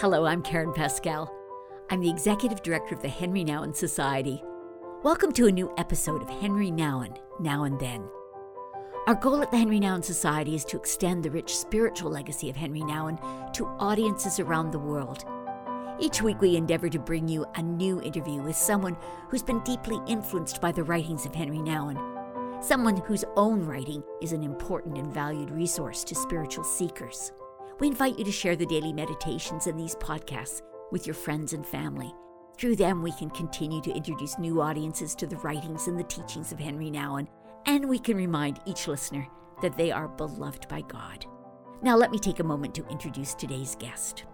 Hello, I'm Karen Pascal. I'm the Executive Director of the Henri Nouwen Society. Welcome to a new episode of Henri Nouwen, Now and Then. Our goal at the Henri Nouwen Society is to extend the rich spiritual legacy of Henri Nouwen to audiences around the world. Each week, we endeavor to bring you a new interview with someone who's been deeply influenced by the writings of Henri Nouwen, someone whose own writing is an important and valued resource to spiritual seekers. We invite you to share the daily meditations in these podcasts with your friends and family. Through them, we can continue to introduce new audiences to the writings and the teachings of Henri Nouwen, and we can remind each listener that they are beloved by God. Now, let me take a moment to introduce today's guest.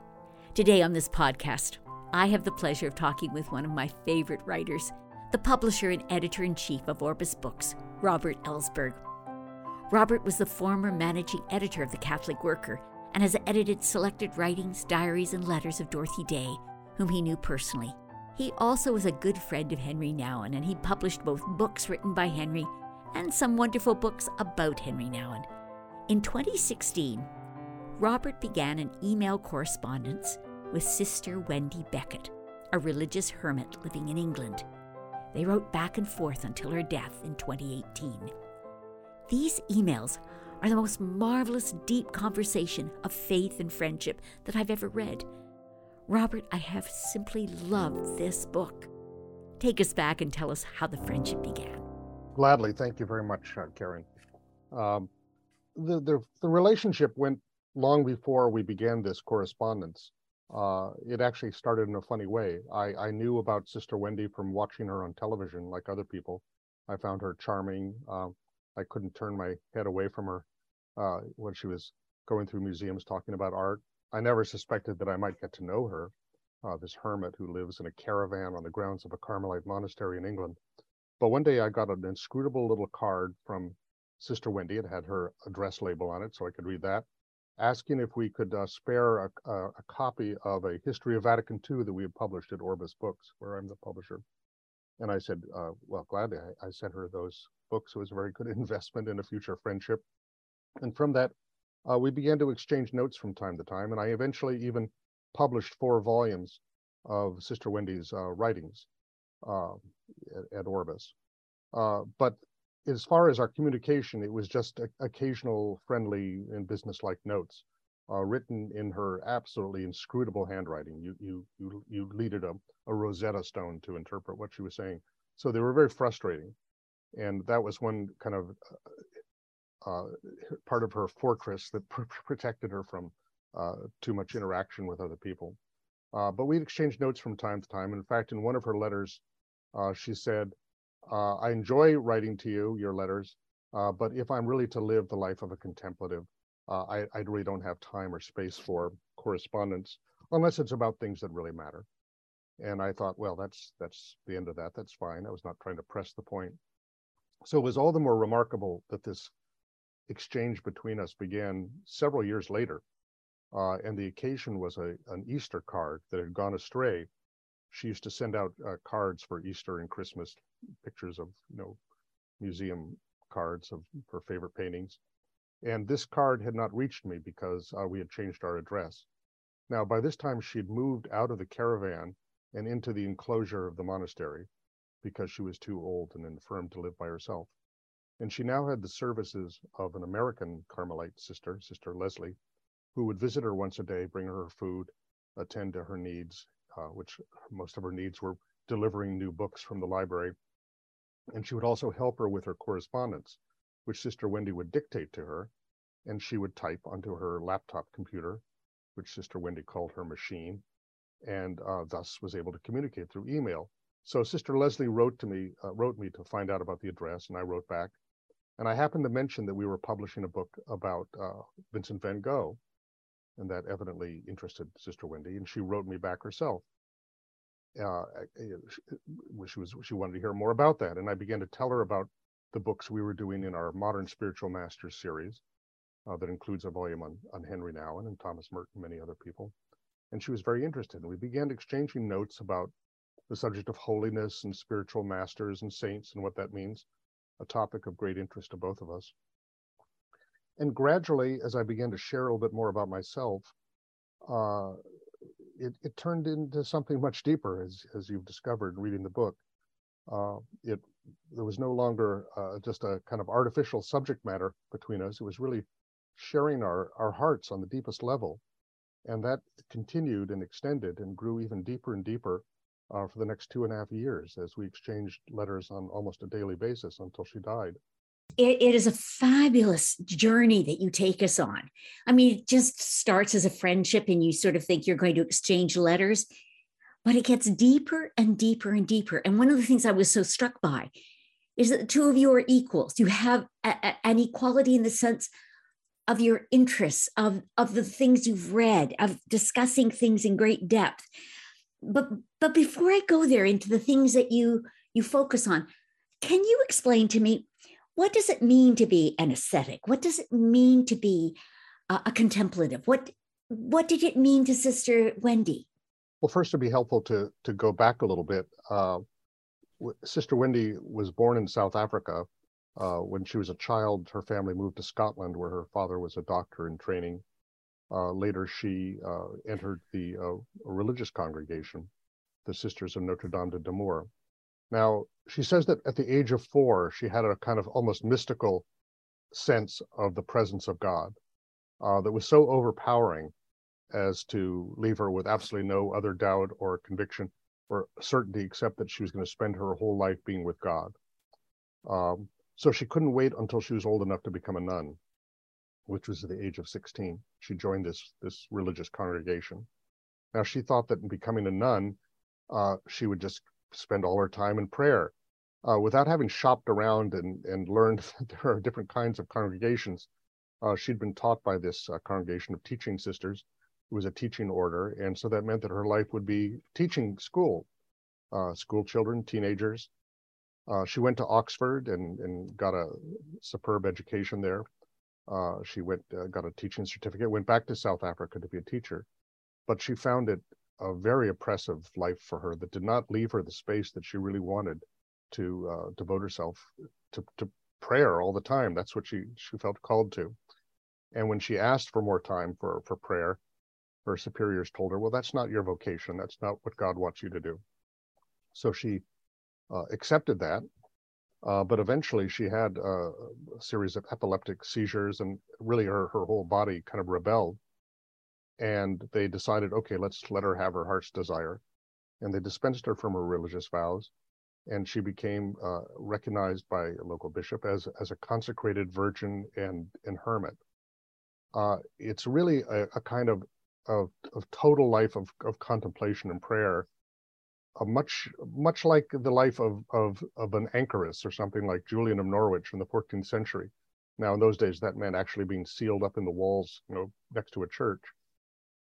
Today on this podcast, I have the pleasure of talking with one of my favorite writers, the publisher and editor in chief of Orbis Books, Robert Ellsberg. Robert was the former managing editor of The Catholic Worker and has edited selected writings, diaries, and letters of Dorothy Day, whom he knew personally. He also was a good friend of Henri Nouwen, and he published both books written by Henri and some wonderful books about Henri Nouwen. In 2016, Robert began an email correspondence with Sister Wendy Beckett, a religious hermit living in England. They wrote back and forth until her death in 2018. These emails are the most marvelous, deep conversation of faith and friendship that I've ever read. Robert, I have simply loved this book. Take us back and tell us how the friendship began. Gladly. Thank you very much, uh, Karen. Um, the, the, the relationship went long before we began this correspondence. Uh, it actually started in a funny way. I, I knew about Sister Wendy from watching her on television, like other people. I found her charming. Uh, I couldn't turn my head away from her uh, when she was going through museums talking about art. I never suspected that I might get to know her, uh, this hermit who lives in a caravan on the grounds of a Carmelite monastery in England. But one day I got an inscrutable little card from Sister Wendy. It had her address label on it, so I could read that, asking if we could uh, spare a, a, a, copy of a history of Vatican II that we had published at Orbis Books, where I'm the publisher. And I said, uh, well, gladly. I, I sent her those books. It was a very good investment in a future friendship. And from that, uh, we began to exchange notes from time to time. And I eventually even published four volumes of Sister Wendy's uh, writings uh, at, at, Orbis. Uh, but as far as our communication, it was just a, occasional friendly and businesslike notes. Uh, written in her absolutely inscrutable handwriting. You you you you needed a, a Rosetta Stone to interpret what she was saying. So they were very frustrating, and that was one kind of uh, part of her fortress that pr- protected her from uh, too much interaction with other people. Uh, but we'd exchange notes from time to time. In fact, in one of her letters, uh, she said, uh, I enjoy writing to you, your letters, uh, but if I'm really to live the life of a contemplative, I, I really don't have time or space for correspondence unless it's about things that really matter. And I thought, well, that's that's the end of that. That's fine. I was not trying to press the point. So it was all the more remarkable that this exchange between us began several years later. Uh, and the occasion was a, an Easter card that had gone astray. She used to send out uh, cards for Easter and Christmas, pictures of you know museum cards of her favorite paintings. And this card had not reached me because uh, we had changed our address. Now, by this time, she'd moved out of the caravan and into the enclosure of the monastery because she was too old and infirm to live by herself. And she now had the services of an American Carmelite sister, Sister Leslie, who would visit her once a day, bring her food, attend to her needs, uh, which most of her needs were delivering new books from the library. And she would also help her with her correspondence, which Sister Wendy would dictate to her, and she would type onto her laptop computer, which Sister Wendy called her machine, and uh, thus was able to communicate through email. So Sister Leslie wrote to me, uh, wrote me to find out about the address, and I wrote back. And I happened to mention that we were publishing a book about uh, Vincent van Gogh, and that evidently interested Sister Wendy, and she wrote me back herself. Uh, she was she wanted to hear more about that, and I began to tell her about the books we were doing in our Modern Spiritual Masters series, uh, that includes a volume on on Henri Nouwen and Thomas Merton many other people, and she was very interested. And we began exchanging notes about the subject of holiness and spiritual masters and saints and what that means a topic of great interest to both of us. And gradually, as I began to share a little bit more about myself, uh, it, it turned into something much deeper, as as you've discovered reading the book. Uh, it there was no longer uh, just a kind of artificial subject matter between us. It was really sharing our our hearts on the deepest level, and that continued and extended and grew even deeper and deeper uh, for the next two and a half years as we exchanged letters on almost a daily basis until she died. It, it is a fabulous journey that you take us on. I mean, it just starts as a friendship, and you sort of think you're going to exchange letters, but it gets deeper and deeper and deeper. And one of the things I was so struck by is that the two of you are equals. You have a, a, an equality in the sense of your interests, of, of the things you've read, of discussing things in great depth. But but before I go there into the things that you you focus on, can you explain to me what does it mean to be an ascetic? What does it mean to be a, a contemplative? What what did it mean to Sister Wendy? Well, first, it'd be helpful to to go back a little bit. Uh, Sister Wendy was born in South Africa. Uh, when she was a child, her family moved to Scotland, where her father was a doctor in training. Uh, later, she uh, entered the uh, religious congregation, the Sisters of Notre Dame de Namur. Now, she says that at the age of four, she had a kind of almost mystical sense of the presence of God uh, that was so overpowering as to leave her with absolutely no other doubt or conviction or certainty except that she was going to spend her whole life being with God. Um, so she couldn't wait until she was old enough to become a nun, which was the age of 16. She joined this, this religious congregation. Now, she thought that in becoming a nun, uh, she would just spend all her time in prayer. Uh, without having shopped around and, and learned that there are different kinds of congregations, uh, she'd been taught by this uh, congregation of teaching sisters. It was a teaching order. And so that meant that her life would be teaching school, uh, school children, teenagers. Uh, she went to Oxford and, and got a superb education there. Uh, she went, got a teaching certificate, went back to South Africa to be a teacher. But she found it a very oppressive life for her that did not leave her the space that she really wanted to uh, devote herself to, to prayer all the time. That's what she she felt called to. And when she asked for more time for for prayer, her superiors told her, "Well, that's not your vocation. That's not what God wants you to do." So she uh, accepted that, uh, but eventually she had a series of epileptic seizures, and really her her whole body kind of rebelled and they decided, okay, let's let her have her heart's desire. And they dispensed her from her religious vows, and she became uh, recognized by a local bishop as, as a consecrated virgin and, and hermit. Uh, it's really a, a kind of, of, of, total life of, of contemplation and prayer, uh, much much like the life of, of, of an anchoress or something like Julian of Norwich in the 14th century. Now, in those days, that meant actually being sealed up in the walls, you know, next to a church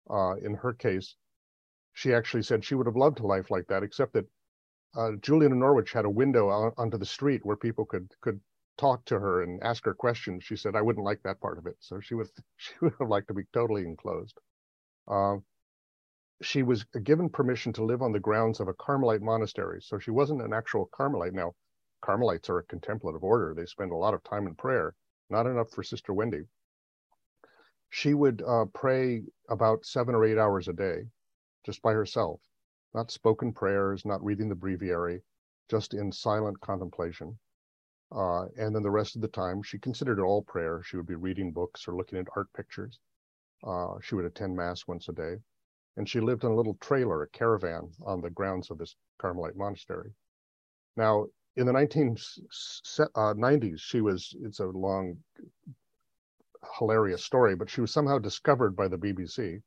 uh, in her case, she actually said she would have loved a life like that, except that uh, Julian of Norwich had a window onto the street where people could could talk to her and ask her questions. She said, "I wouldn't like that part of it." So she would she would have liked to be totally enclosed. Uh, she was given permission to live on the grounds of a Carmelite monastery, so she wasn't an actual Carmelite. Now, Carmelites are a contemplative order; they spend a lot of time in prayer. Not enough for Sister Wendy she would uh, pray about seven or eight hours a day just by herself, not spoken prayers, not reading the breviary, just in silent contemplation. Uh, and then the rest of the time, she considered it all prayer. She would be reading books or looking at art pictures. Uh, she would attend Mass once a day. And she lived in a little trailer, a caravan on the grounds of this Carmelite monastery. Now, in the 1990s, uh, she was, it's a long hilarious story, but she was somehow discovered by the BBC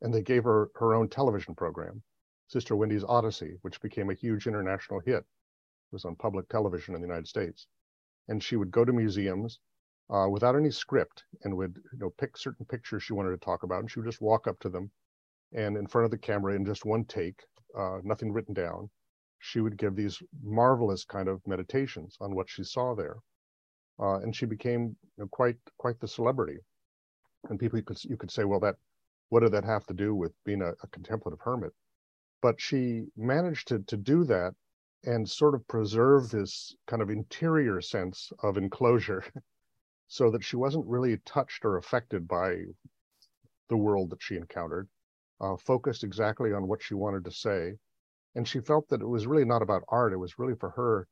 and they gave her her own television program, Sister Wendy's Odyssey, which became a huge international hit. It was on public television in the United States. And she would go to museums uh, without any script and would you know pick certain pictures she wanted to talk about and she would just walk up to them and in front of the camera in just one take, uh, nothing written down, she would give these marvelous kind of meditations on what she saw there uh, and she became you know, quite quite the celebrity. And people you could you could say, well, that what did that have to do with being a, a contemplative hermit? But she managed to to do that and sort of preserve this kind of interior sense of enclosure, so that she wasn't really touched or affected by the world that she encountered. Uh, focused exactly on what she wanted to say. And she felt that it was really not about art, it was really for her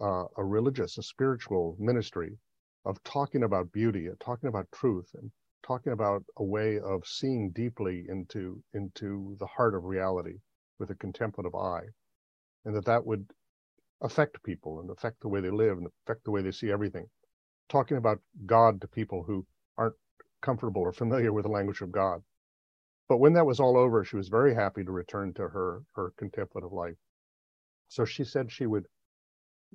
uh, a religious, a spiritual ministry of talking about beauty, talking about truth, and talking about a way of seeing deeply into, into the heart of reality with a contemplative eye. And that that would affect people and affect the way they live and affect the way they see everything. Talking about God to people who aren't comfortable or familiar with the language of God. But when that was all over, she was very happy to return to her her contemplative life. So she said she would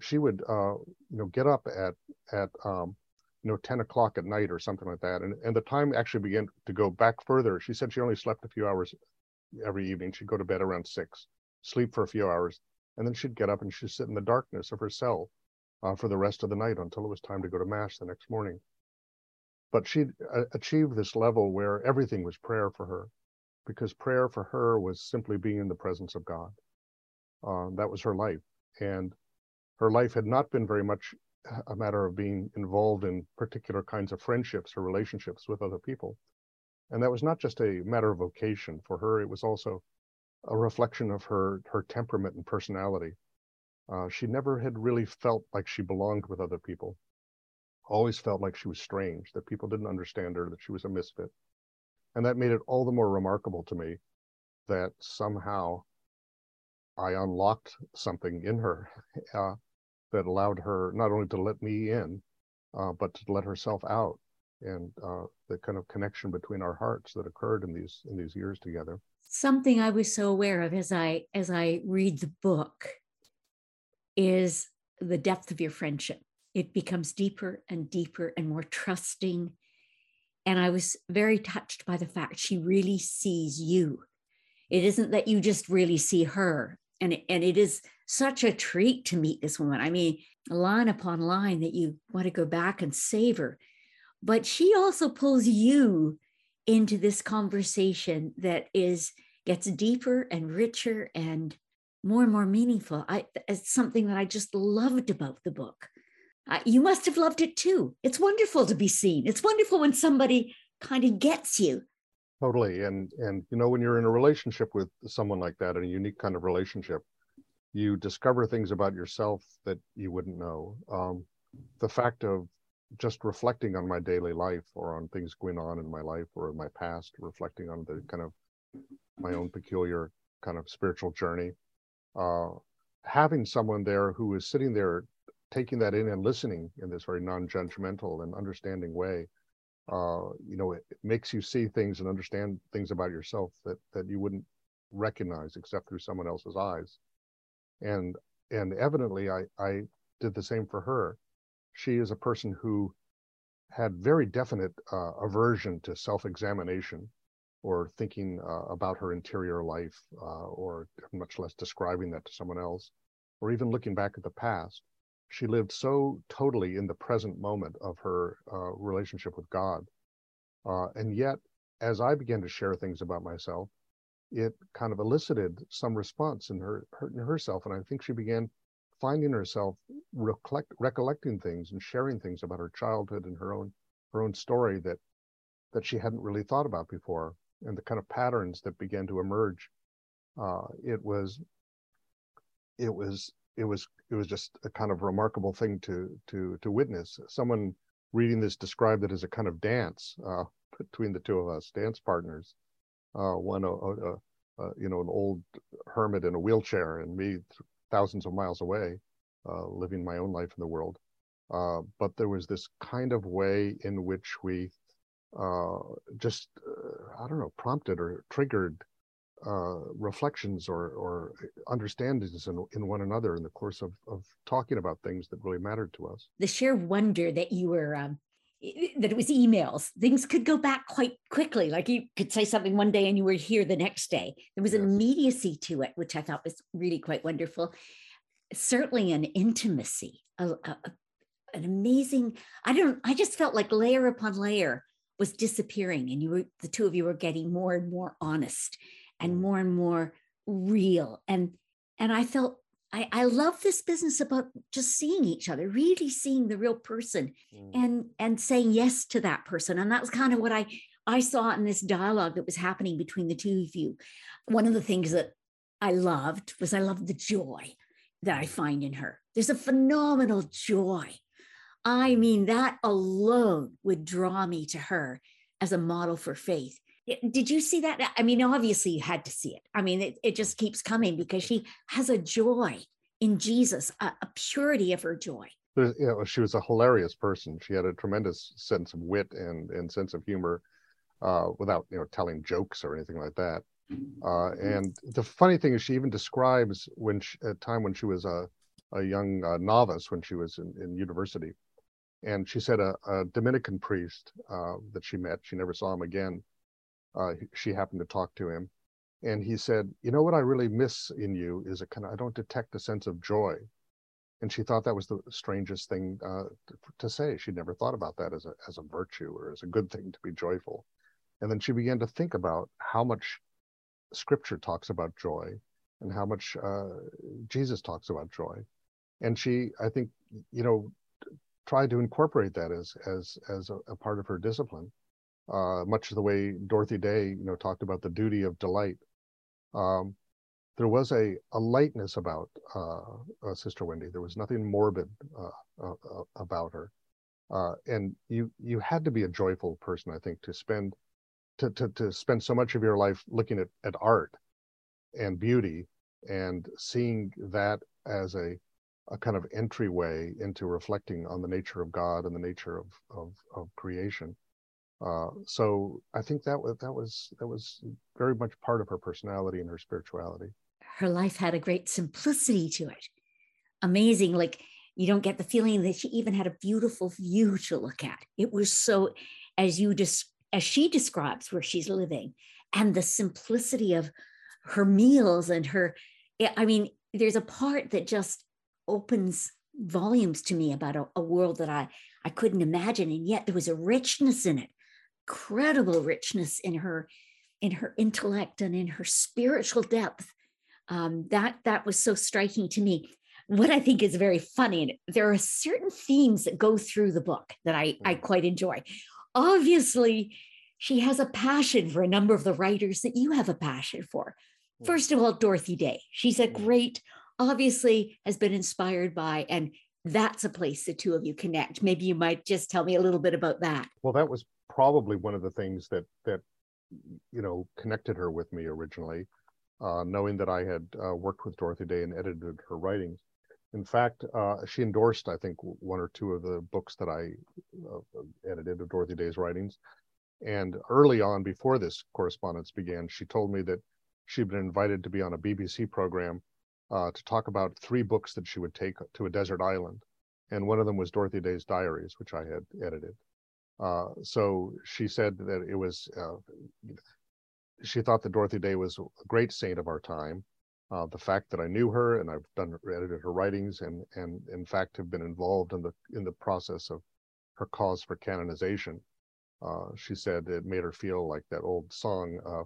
she would uh, you know get up at at um, you know 10 o'clock at night or something like that, and and the time actually began to go back further. She said she only slept a few hours every evening. She'd go to bed around six, sleep for a few hours, and then she'd get up and she'd sit in the darkness of her cell uh, for the rest of the night until it was time to go to mass the next morning. But she'd uh, achieved this level where everything was prayer for her, because prayer for her was simply being in the presence of God. Uh, that was her life, and her life had not been very much a matter of being involved in particular kinds of friendships or relationships with other people. And that was not just a matter of vocation for her, it was also a reflection of her her temperament and personality. Uh, she never had really felt like she belonged with other people. Always felt like she was strange, that people didn't understand her, that she was a misfit. And that made it all the more remarkable to me that somehow I unlocked something in her uh, that allowed her not only to let me in, uh, but to let herself out, and uh, the kind of connection between our hearts that occurred in these in these years together something I was so aware of as I as I read the book is the depth of your friendship. It becomes deeper and deeper and more trusting. And I was very touched by the fact she really sees you. It isn't that you just really see her. And it, and it is such a treat to meet this woman. I mean, line upon line that you want to go back and savor. But she also pulls you into this conversation that is gets deeper and richer and more and more meaningful. I, it's something that I just loved about the book. Uh, you must have loved it too. It's wonderful to be seen. It's wonderful when somebody kind of gets you. Totally, and and you know when you're in a relationship with someone like that, in a unique kind of relationship, you discover things about yourself that you wouldn't know. Um, the fact of just reflecting on my daily life or on things going on in my life or in my past, reflecting on the kind of my own peculiar kind of spiritual journey. Uh, having someone there who is sitting there taking that in and listening in this very non-judgmental and understanding way uh, you know it, it, makes you see things and understand things about yourself that that you wouldn't recognize except through someone else's eyes and and evidently i i did the same for her she is a person who had very definite uh, aversion to self-examination or thinking uh, about her interior life, uh, or much less describing that to someone else, or even looking back at the past. She lived so totally in the present moment of her uh, relationship with God. Uh, and yet, as I began to share things about myself, it kind of elicited some response in her, her in herself. And I think she began finding herself recollect, recollecting things and sharing things about her childhood and her own her own story that that she hadn't really thought about before and the kind of patterns that began to emerge. Uh, it was, it was, it was, it was just a kind of remarkable thing to to to witness. Someone reading this described it as a kind of dance uh, between the two of us, dance partners. Uh, one, a, a, a, you know, an old hermit in a wheelchair, and me thousands of miles away, uh, living my own life in the world. Uh, but there was this kind of way in which we uh, just uh, I don't know prompted or triggered uh, reflections or or understandings in, in one another in the course of of talking about things that really mattered to us. The sheer wonder that you were. Um, that it was emails. Things could go back quite quickly. Like you could say something one day and you were here the next day. There was yes. an immediacy to it, which I thought was really quite wonderful. Certainly an intimacy, a, a, an amazing. I don't. I just felt like layer upon layer was disappearing and you were the two of you were getting more and more honest and more and more real and and i felt i i love this business about just seeing each other really seeing the real person mm. and and saying yes to that person and that was kind of what i I saw in this dialogue that was happening between the two of you, one of the things that I loved was I loved the joy that I find in her. There's a phenomenal joy. I mean, that alone would draw me to her as a model for faith. Did you see that? I mean, obviously you had to see it. I mean, it, it just keeps coming because she has a joy in Jesus, a, a purity of her joy. You know, she was a hilarious person. She had a tremendous sense of wit and, and sense of humor uh, without, you know, telling jokes or anything like that. Uh, and the funny thing is, she even describes when she, a time when she was a, a young uh, novice when she was in, in university, and she said a, a Dominican priest uh, that she met, she never saw him again. Uh, she happened to talk to him, and he said, "You know what I really miss in you is a kind of I don't detect a sense of joy." And she thought that was the strangest thing uh, to, say. She'd never thought about that as a as a virtue or as a good thing to be joyful. And then she began to think about how much scripture talks about joy and how much uh, Jesus talks about joy. And she, I think, you know, tried to incorporate that as as as a, a part of her discipline, uh, much the way Dorothy Day, you know, talked about the duty of delight. Um, there was a, a lightness about uh, uh, Sister Wendy. There was nothing morbid uh, uh, about her, uh, and you you had to be a joyful person, I think, to spend to, to, to spend so much of your life looking at, at art and beauty and seeing that as a, a kind of entryway into reflecting on the nature of God and the nature of, of, of creation. Uh, so I think that was that was that was very much part of her personality and her spirituality. Her life had a great simplicity to it. Amazing, like you don't get the feeling that she even had a beautiful view to look at. It was so, as you just as she describes where she's living and the simplicity of her meals and her i mean there's a part that just opens volumes to me about a, a, world that i i couldn't imagine and yet there was a richness in it incredible richness in her in her intellect and in her spiritual depth um, that that was so striking to me what i think is very funny and there are certain themes that go through the book that i i quite enjoy obviously she has a passion for a number of the writers that you have a passion for. Hmm. First of all, Dorothy Day. She's a hmm. great, obviously, has been inspired by, and that's a place the two of you connect. Maybe you might just tell me a little bit about that. Well, that was probably one of the things that that you know connected her with me originally, uh, knowing that I had uh, worked with Dorothy Day and edited her writings. In fact, uh, she endorsed, I think, one or two of the books that I uh, edited of Dorothy Day's writings. And early on, before this correspondence began, she told me that she'd been invited to be on a BBC program uh, to talk about three books that she would take to a desert island. And one of them was Dorothy Day's Diaries, which I had edited. Uh, so she said that it was, uh, she thought that Dorothy Day was a great saint of our time uh, the fact that I knew her and I've done edited her writings and and in fact have been involved in the in the process of her cause for canonization. Uh, she said it made her feel like that old song. Uh,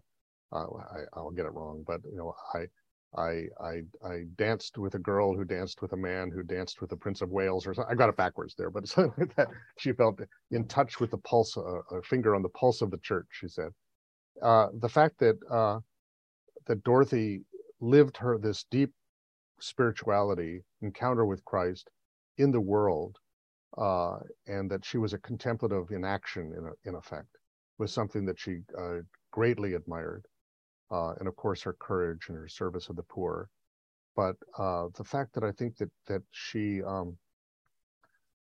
i I, will get it wrong, but you know, I, I, I, I danced with a girl who danced with a man who danced with the Prince of Wales, or something. I got it backwards there, but something like that. She felt in touch with the pulse, a finger on the pulse of the church. She said, uh, the fact that uh, that Dorothy lived her this deep spirituality encounter with Christ in the world, uh, and that she was a contemplative in action, in, a, in effect, was something that she uh, greatly admired. Uh, and of course, her courage and her service of the poor. But uh, the fact that I think that that she um,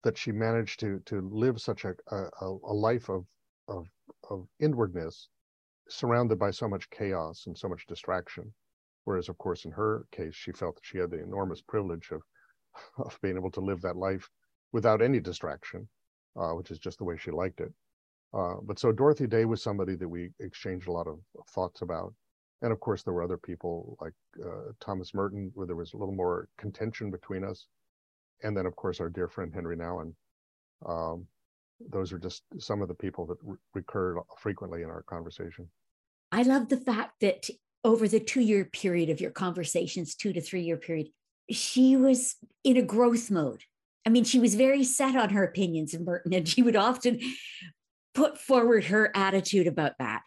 that she managed to to live such a, a, a life of, of of inwardness, surrounded by so much chaos and so much distraction, Whereas, of course, in her case, she felt that she had the enormous privilege of, of being able to live that life without any distraction, uh, which is just the way she liked it. Uh, but so Dorothy Day was somebody that we exchanged a lot of thoughts about. And of course, there were other people like uh, Thomas Merton, where there was a little more contention between us. And then, of course, our dear friend Henri Nouwen. Um, those are just some of the people that re- recurred frequently in our conversation. I love the fact that over the two year period of your conversations, two to three year period, she was in a growth mode. I mean, she was very set on her opinions of Merton, and she would often put forward her attitude about that.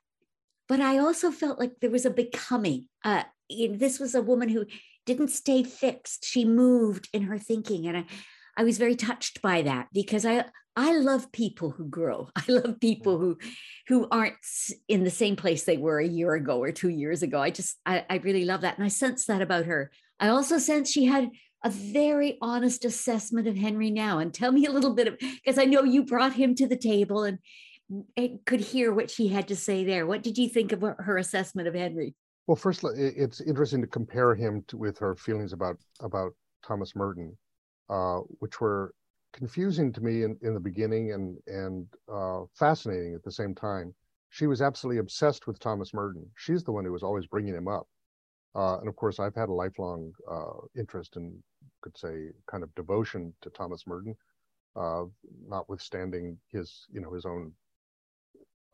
But I also felt like there was a becoming. Uh, this was a woman who didn't stay fixed. She moved in her thinking. And I, I was very touched by that because I I love people who grow. I love people who who aren't in the same place they were a year ago or two years ago. I just I, I really love that. And I sense that about her. I also sense she had a very honest assessment of Henri Nouwen. And Tell me a little bit of because I know you brought him to the table and could hear what she had to say there. What did you think of her assessment of Henri? Well, first, it's interesting to compare him to, with her feelings about about Thomas Merton, uh, which were confusing to me in, in the beginning and and uh, fascinating at the same time. She was absolutely obsessed with Thomas Merton. She's the one who was always bringing him up, uh, and of course, I've had a lifelong uh, interest in, could say, kind of devotion to Thomas Merton, uh, notwithstanding his you know his own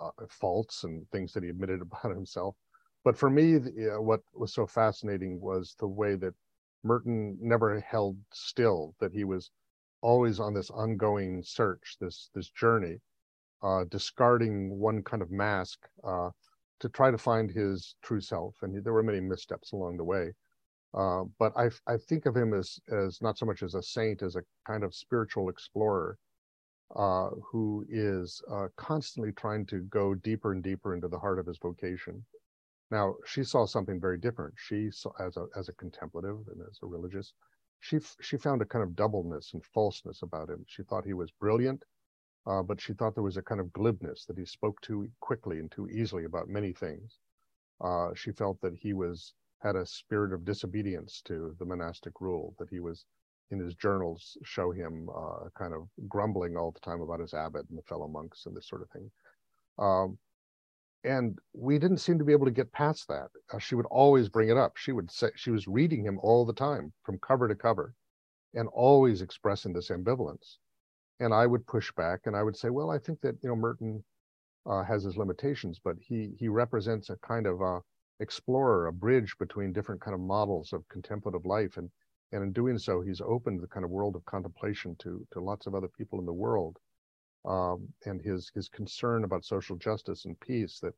uh, faults and things that he admitted about himself but for me, the, uh, what was so fascinating was the way that Merton never held still, that he was always on this ongoing search, this this journey, uh, discarding one kind of mask uh, to try to find his true self. And he, there were many missteps along the way. Uh, but I, I think of him as as not so much as a saint, as a kind of spiritual explorer uh, who is uh, constantly trying to go deeper and deeper into the heart of his vocation. Now, she saw something very different. She saw, as a as a contemplative and as a religious, she she found a kind of doubleness and falseness about him. She thought he was brilliant, uh, but she thought there was a kind of glibness that he spoke too quickly and too easily about many things. Uh, she felt that he was had a spirit of disobedience to the monastic rule. That he was in his journals show him uh, kind of grumbling all the time about his abbot and the fellow monks and this sort of thing. Um, and we didn't seem to be able to get past that. Uh, she would always bring it up. She would say she was reading him all the time from cover to cover and always expressing this ambivalence. And I would push back and I would say, well, I think that, you know, Merton uh, has his limitations, but he he represents a kind of uh, explorer, a bridge between different kind of models of contemplative life. And, and in doing so, he's opened the kind of world of contemplation to, to lots of other people in the world um, and his his concern about social justice and peace that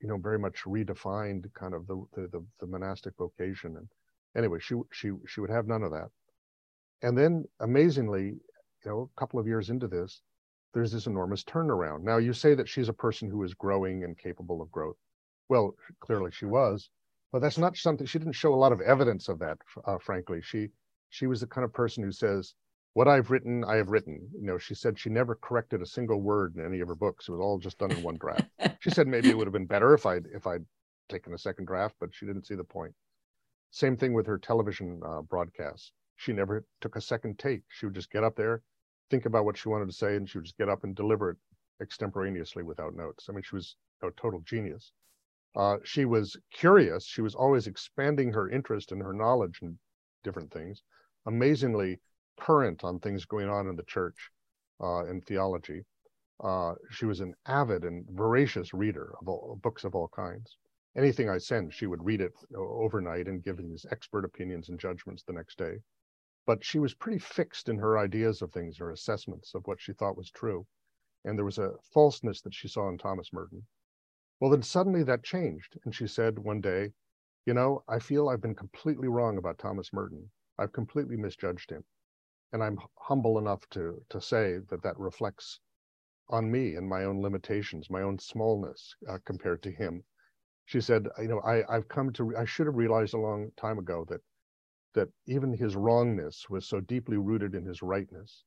you know very much redefined kind of the the, the monastic vocation. And anyway she she she would have none of that. And then amazingly you know a couple of years into this there's this enormous turnaround. Now you say that she's a person who is growing and capable of growth. Well clearly she was but that's not something she didn't show a lot of evidence of that uh, frankly she she was the kind of person who says what I've written, I have written. You know, she said she never corrected a single word in any of her books. It was all just done in one draft. she said maybe it would have been better if I'd if I'd taken a second draft, but she didn't see the point. Same thing with her television uh, broadcasts. She never took a second take. She would just get up there, think about what she wanted to say, and she would just get up and deliver it extemporaneously without notes. I mean, she was a total genius. Uh, she was curious. She was always expanding her interest and her knowledge in different things. Amazingly, current on things going on in the church uh, in theology. Uh, she was an avid and voracious reader of all, books of all kinds. Anything I sent, she would read it overnight and give these expert opinions and judgments the next day. But she was pretty fixed in her ideas of things, her assessments of what she thought was true. And there was a falseness that she saw in Thomas Merton. Well, then suddenly that changed. And she said one day, You know, I feel I've been completely wrong about Thomas Merton. I've completely misjudged him and I'm humble enough to to say that that reflects on me and my own limitations, my own smallness uh, compared to him. She said, you know, I I've come to I should have realized a long time ago that that even his wrongness was so deeply rooted in his rightness.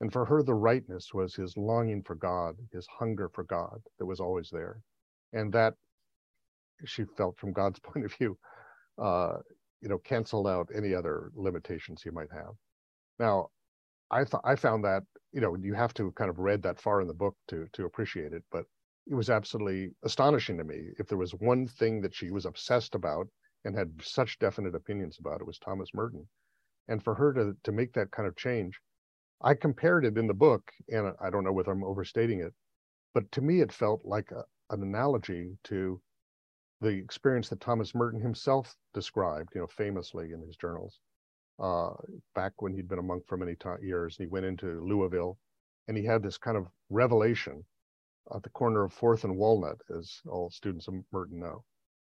And for her, the rightness was his longing for God, his hunger for God that was always there. And that she felt from God's point of view, uh, you know, canceled out any other limitations you might have. Now, I thought I found that you know you have to kind of read that far in the book to to appreciate it, but it was absolutely astonishing to me. If there was one thing that she was obsessed about and had such definite opinions about, it was Thomas Merton. And for her to to make that kind of change, I compared it in the book, and I don't know whether I'm overstating it, but to me it felt like a, an analogy to the experience that Thomas Merton himself described, you know, famously in his journals uh, back when he'd been a monk for many years. And He went into Louisville and he had this kind of revelation at the corner of Fourth and Walnut, as all students of Merton know,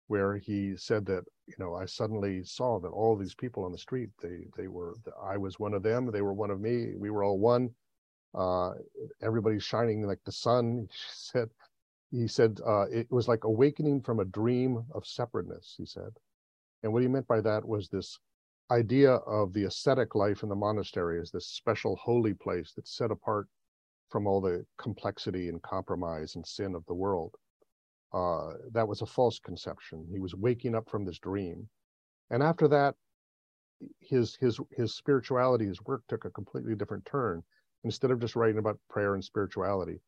where he said that you know I suddenly saw that all these people on the street they they were I was one of them, they were one of me, we were all one. Uh, everybody's shining like the sun. He said he said uh, it was like awakening from a dream of separateness. He said, and what he meant by that was this idea of the ascetic life in the monastery as this special holy place that's set apart from all the complexity and compromise and sin of the world. Uh, that was a false conception. He was waking up from this dream, and after that, his his his spirituality, his work took a completely different turn. Instead of just writing about prayer and spirituality,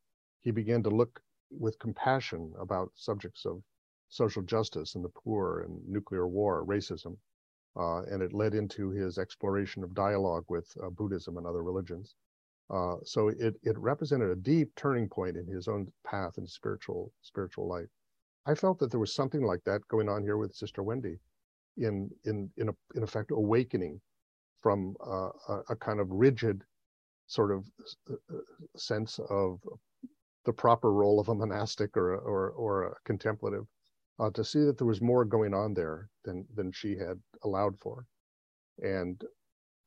he began to look with compassion about subjects of social justice and the poor and nuclear war, racism, uh, and it led into his exploration of dialogue with uh, Buddhism and other religions. Uh, so it it represented a deep turning point in his own path and spiritual spiritual life. I felt that there was something like that going on here with Sister Wendy, in in in a, in effect awakening from uh, a, a, kind of rigid sort of uh, uh, sense of the proper role of a monastic or or or a contemplative uh, to see that there was more going on there than than she had allowed for. And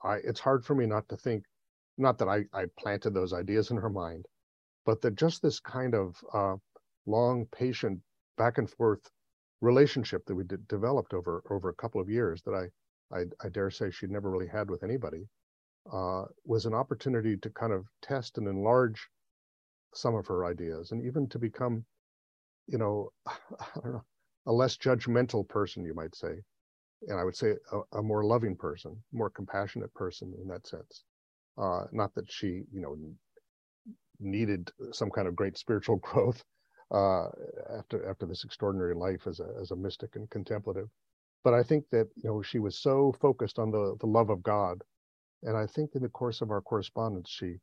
i it's hard for me not to think not that i i planted those ideas in her mind but that just this kind of uh, long patient back and forth relationship that we did, developed over over a couple of years that i i, I dare say she'd never really had with anybody uh, was an opportunity to kind of test and enlarge some of her ideas and even to become you know, know a less judgmental person you might say and i would say a, a more loving person more compassionate person in that sense. Uh, not that she you know needed some kind of great spiritual growth uh, after after this extraordinary life as a as a mystic and contemplative but i think that you know she was so focused on the the love of god and i think in the course of our correspondence she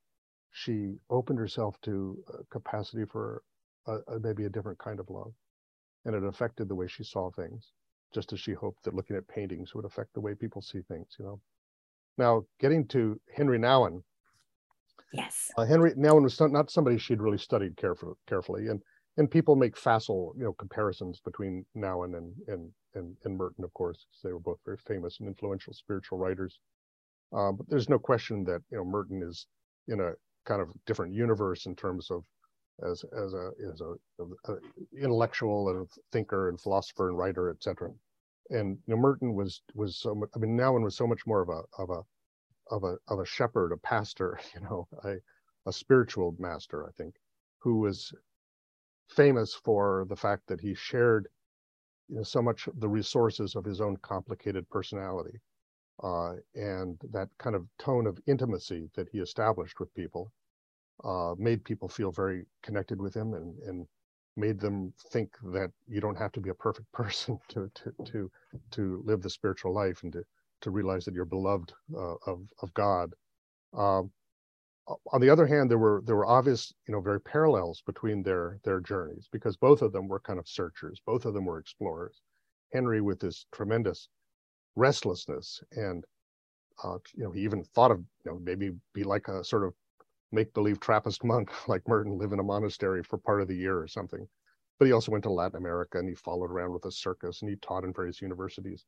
she opened herself to a capacity for a, a, maybe a different kind of love. And it affected the way she saw things, just as she hoped that looking at paintings would affect the way people see things, you know. Now, getting to Henri Nouwen. Yes. Uh, Henri Nouwen was not somebody she'd really studied careful, carefully. And and people make facile, you know, comparisons between Nouwen and and and, and Merton, of course, because they were both very famous and influential spiritual writers. Uh, but there's no question that you know Merton is in a kind of different universe in terms of as as a as a, a uh, intellectual and thinker and philosopher and writer, etc. And you know, Merton was was so much. I mean, Nouwen was so much more of a of a of a of a shepherd, a pastor, you know, a a spiritual master, I think, who was famous for the fact that he shared you know, so much the resources of his own complicated personality uh, and that kind of tone of intimacy that he established with people uh, made people feel very connected with him and, and made them think that you don't have to be a perfect person to to to to live the spiritual life and to to realize that you're beloved uh, of of God. Um, on the other hand, there were there were obvious you know very parallels between their their journeys because both of them were kind of searchers, both of them were explorers. Henri with this tremendous restlessness and uh, you know he even thought of you know maybe be like a sort of make believe Trappist monk like Merton, live in a monastery for part of the year or something. But he also went to Latin America and he followed around with a circus and he taught in various universities.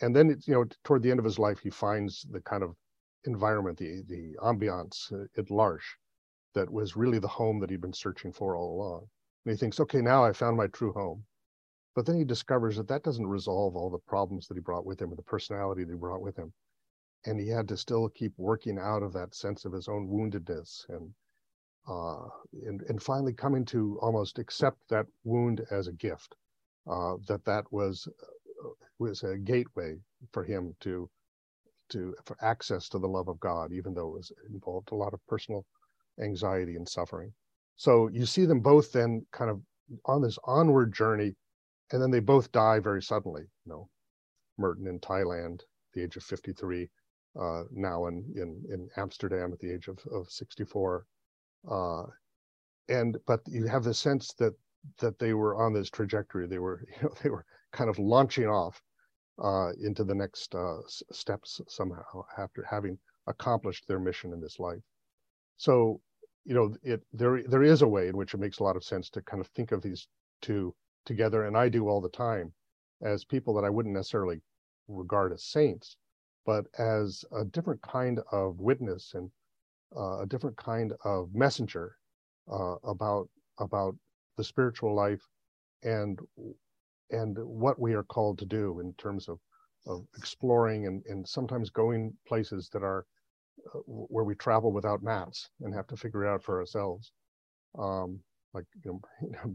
And then, you know, toward the end of his life, he finds the kind of environment, the the ambiance at L'Arche, that was really the home that he'd been searching for all along. And he thinks, okay, now I found my true home. But then he discovers that that doesn't resolve all the problems that he brought with him and the personality that he brought with him. And he had to still keep working out of that sense of his own woundedness and uh, and, and finally coming to almost accept that wound as a gift, uh, that that was uh, was a gateway for him to to for access to the love of God, even though it was involved a lot of personal anxiety and suffering. So you see them both then kind of on this onward journey and then they both die very suddenly. You know, Merton in Thailand, the age of 53, uh, Nouwen in in Amsterdam at the age of of 64, uh, and but you have the sense that that they were on this trajectory. They were you know they were kind of launching off uh, into the next uh, steps somehow after having accomplished their mission in this life. So you know, it there there is a way in which it makes a lot of sense to kind of think of these two together, and I do all the time, as people that I wouldn't necessarily regard as saints, but as a different kind of witness and uh, a different kind of messenger uh, about about the spiritual life and and what we are called to do in terms of of exploring and, and sometimes going places that are uh, where we travel without maps and have to figure it out for ourselves. Um, like you know,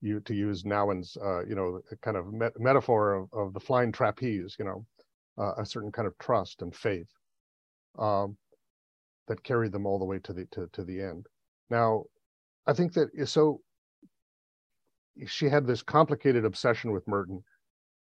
you to use Nouwen's uh, you know kind of met- metaphor of, of the flying trapeze, you know, uh, a certain kind of trust and faith um, that carried them all the way to the to, to the end. Now, I think that so she had this complicated obsession with Merton.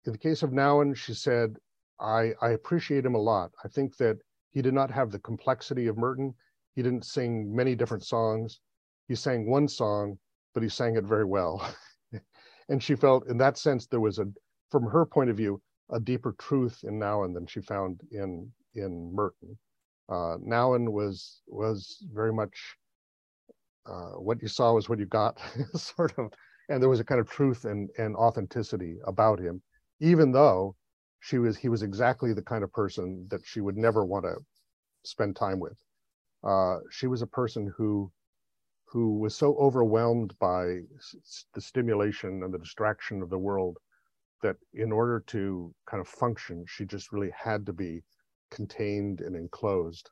In the case of Nouwen, she said, I, I appreciate him a lot. I think that he did not have the complexity of Merton. He didn't sing many different songs. He sang one song, but he sang it very well. and she felt, in that sense, there was a, from her point of view, a deeper truth in Nouwen than she found in in Merton. Uh, Nouwen was was very much uh, what you saw was what you got, sort of and there was a kind of truth and, and authenticity about him, even though she was he was exactly the kind of person that she would never want to spend time with. Uh, she was a person who who was so overwhelmed by the stimulation and the distraction of the world that in order to kind of function, she just really had to be contained and enclosed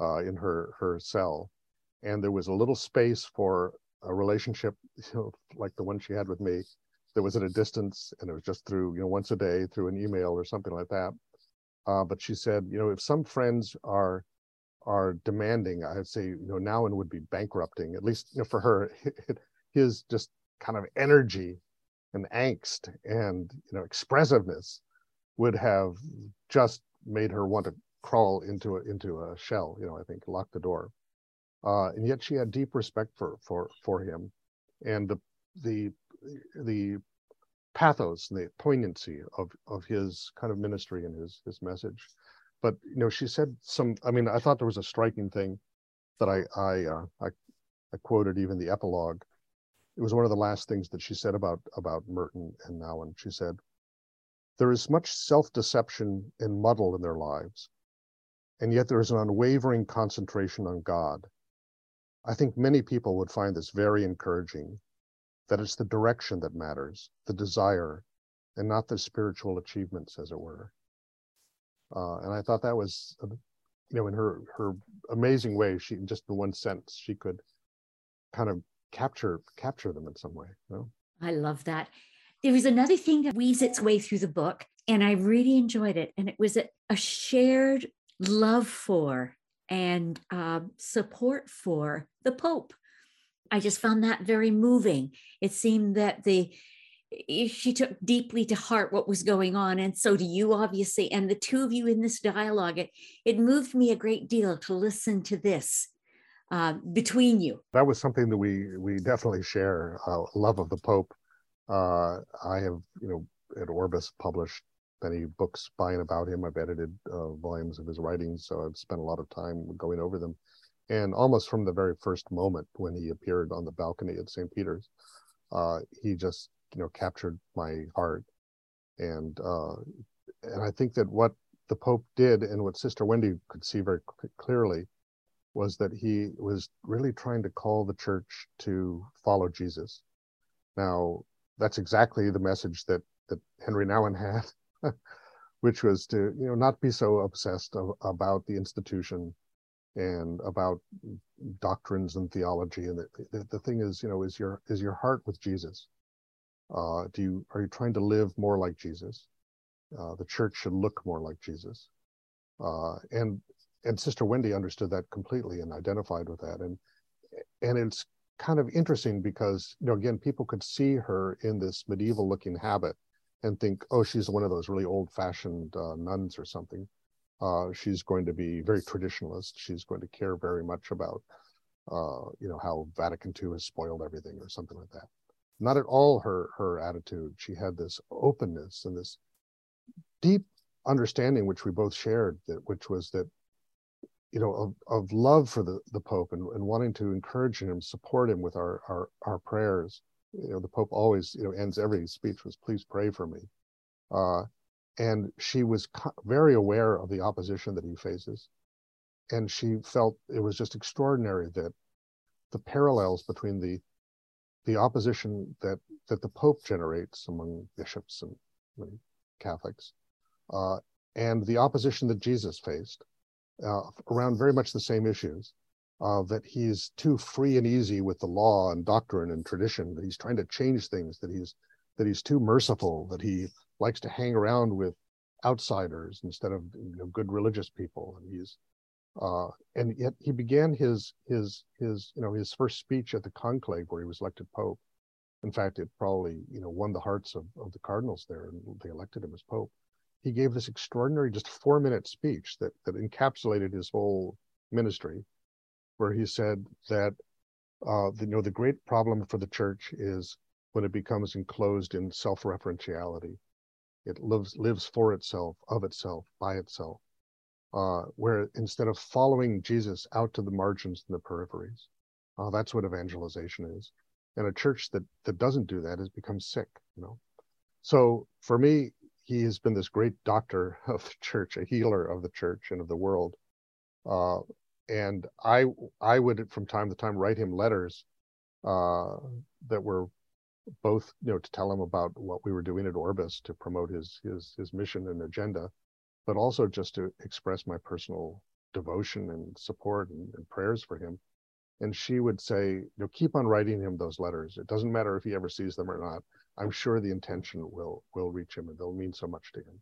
uh, in her her cell, and there was a little space for a relationship you know, like the one she had with me that was at a distance and it was just through you know once a day through an email or something like that. Uh, but she said you know if some friends are are demanding i'd say you know Nouwen would be bankrupting at least you know for her his just kind of energy and angst and you know expressiveness would have just made her want to crawl into a into a shell you know i think lock the door uh, and yet she had deep respect for for for him, and the the the pathos and the poignancy of of his kind of ministry and his his message. But you know, she said some. I mean, I thought there was a striking thing that I I uh, I, I quoted even the epilogue. It was one of the last things that she said about about Merton and Nouwen She said, "There is much self-deception and muddle in their lives, and yet there is an unwavering concentration on God." I think many people would find this very encouraging that it's the direction that matters, the desire, and not the spiritual achievements, as it were. Uh, and I thought that was, you know, in her her amazing way, she in just the one sentence she could kind of capture capture them in some way. You know? I love that. There was another thing that weaves its way through the book, and I really enjoyed it. And it was a, a shared love for and uh, support for the Pope. I just found that very moving. It seemed that the she took deeply to heart what was going on, and so do you, obviously. And the two of you in this dialogue, it, it moved me a great deal to listen to this uh, between you. That was something that we we definitely share. Uh, love of the Pope. Uh, I have, you know, at Orbis published many books by and about him. I've edited uh, volumes of his writings, so I've spent a lot of time going over them. And almost from the very first moment when he appeared on the balcony at St. Peter's, uh, he just you know captured my heart. And uh, and I think that what the Pope did and what Sister Wendy could see very clearly was that he was really trying to call the church to follow Jesus. Now, that's exactly the message that that Henri Nouwen had which was to you know not be so obsessed of, about the institution and about doctrines and theology and the, the, the, thing is you know is your is your heart with jesus uh, do you are you trying to live more like jesus uh, the church should look more like jesus uh, and and sister wendy understood that completely and identified with that and and it's kind of interesting because you know again people could see her in this medieval looking habit and think, oh, she's one of those really old-fashioned uh, nuns or something. Uh, she's going to be very traditionalist. She's going to care very much about, uh, you know, how Vatican II has spoiled everything or something like that. Not at all her her attitude. She had this openness and this deep understanding, which we both shared, that which was that you know, of, of love for the, the Pope and, and wanting to encourage him, support him with our, our, our prayers. You know, the Pope always, you know, ends every speech with, please pray for me. Uh, and she was very aware of the opposition that he faces. And she felt it was just extraordinary that the parallels between the the opposition that that the Pope generates among bishops and Catholics, uh, and the opposition that Jesus faced uh, around very much the same issues. Uh, that he's too free and easy with the law and doctrine and tradition. That he's trying to change things. That he's that he's too merciful. That he likes to hang around with outsiders instead of you know, good religious people. And he's uh, and yet he began his his his you know his first speech at the conclave where he was elected pope. In fact, it probably you know won the hearts of, of the cardinals there, and they elected him as pope. He gave this extraordinary, just four minute speech that that encapsulated his whole ministry, where he said that uh, the, you know the great problem for the church is when it becomes enclosed in self-referentiality. It lives lives for itself, of itself, by itself uh, where instead of following Jesus out to the margins and the peripheries, uh, that's what evangelization is. And a church that that doesn't do that has become sick. You know, so for me, he has been this great doctor of the church, a healer of the church and of the world. Uh, and I I would from time to time write him letters uh, that were both you know to tell him about what we were doing at Orbis to promote his his his mission and agenda, but also just to express my personal devotion and support and, and, prayers for him. And she would say, you know, keep on writing him those letters. It doesn't matter if he ever sees them or not. I'm sure the intention will will reach him and they'll mean so much to him.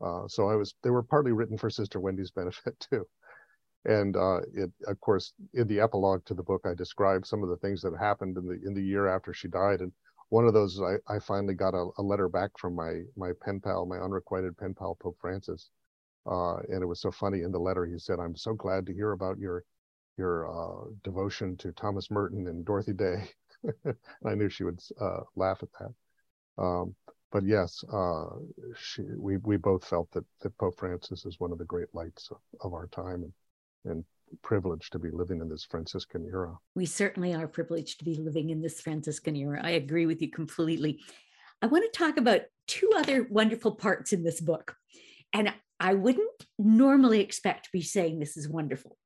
Uh, so I was they were partly written for Sister Wendy's benefit too. And uh, it, of course, in the epilogue to the book, I describe some of the things that happened in the in the year after she died. And one of those I, I finally got a, a, letter back from my my pen pal, my unrequited pen pal Pope Francis, uh, and it was so funny in the letter he said, "I'm so glad to hear about your your uh, devotion to Thomas Merton and Dorothy Day." and I knew she would uh, laugh at that. Um, but yes, uh, she, we we both felt that that Pope Francis is one of the great lights of, of our time, and and privileged to be living in this Franciscan era. We certainly are privileged to be living in this Franciscan era. I agree with you completely. I want to talk about two other wonderful parts in this book. And I wouldn't normally expect to be saying this is wonderful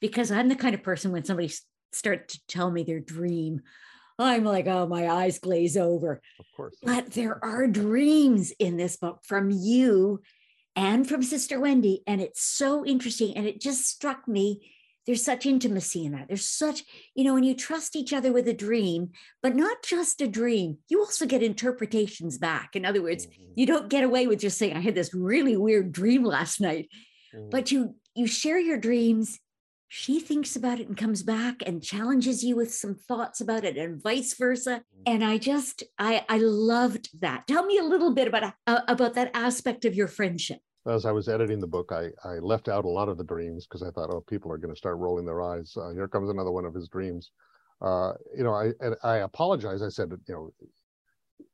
because I'm the kind of person when somebody starts to tell me their dream, I'm like, oh, my eyes glaze over. Of course. But there are dreams in this book from you and from Sister Wendy. And it's so interesting. And it just struck me there's such intimacy in that. There's such, you know, when you trust each other with a dream, but not just a dream, you also get interpretations back. In other words, mm-hmm. you don't get away with just saying, I had this really weird dream last night, mm-hmm. but you you share your dreams. She thinks about it and comes back and challenges you with some thoughts about it and vice versa. Mm-hmm. And I just I I loved that. Tell me a little bit about uh, about that aspect of your friendship as I was editing the book, I, I left out a lot of the dreams because I thought, oh, people are going to start rolling their eyes. Uh, here comes another one of his dreams. Uh, you know, I and I apologize. I said, you know,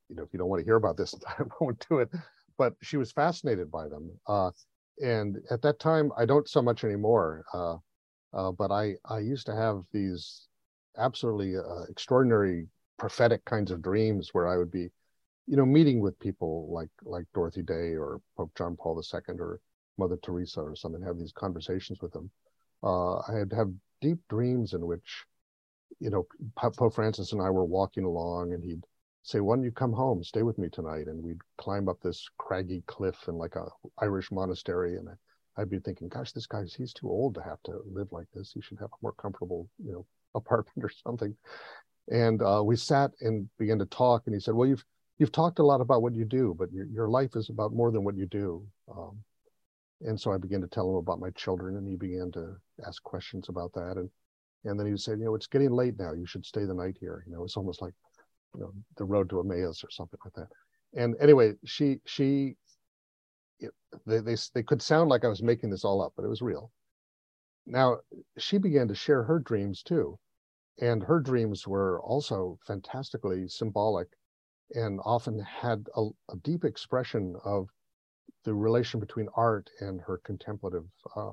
you know, if you don't want to hear about this, I won't do it. But she was fascinated by them, uh, and at that time, I don't so much anymore. Uh, uh, but I I used to have these absolutely uh, extraordinary prophetic kinds of dreams where I would be you know, meeting with people like like Dorothy Day or Pope John Paul II or Mother Teresa or something, have these conversations with them. Uh, I had have deep dreams in which, you know, Pope Francis and I were walking along, and he'd say, "Why don't you come home, stay with me tonight?" And we'd climb up this craggy cliff in like a Irish monastery, and I'd be thinking, "Gosh, this guy's he's too old to have to live like this. He should have a more comfortable, you know, apartment or something." And uh, we sat and began to talk, and he said, "Well, you've you've talked a lot about what you do, but your, your life is about more than what you do. Um, and so I began to tell him about my children, and he began to ask questions about that. And and then he said, you know, it's getting late now. You should stay the night here. You know, it's almost like, you know, the road to Emmaus or something like that. And anyway, she she, it, they they they could sound like I was making this all up, but it was real. Now she began to share her dreams too, and her dreams were also fantastically symbolic and often had a, a, deep expression of the relation between art and her contemplative uh,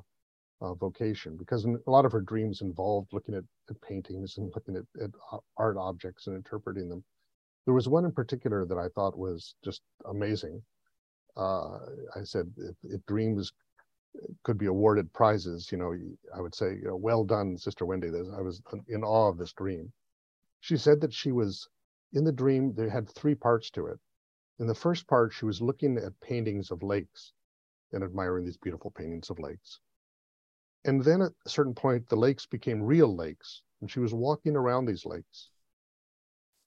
uh, vocation because a lot of her dreams involved looking at, at paintings and looking at, at, art objects and interpreting them. There was one in particular that I thought was just amazing. Uh, I said, if, if, dreams could be awarded prizes, you know, I would say, you know, well done, Sister Wendy. I was in awe of this dream. She said that she was in the dream, they had three parts to it. In the first part, she was looking at paintings of lakes and admiring these beautiful paintings of lakes. And then at a certain point, the lakes became real lakes, and she was walking around these lakes.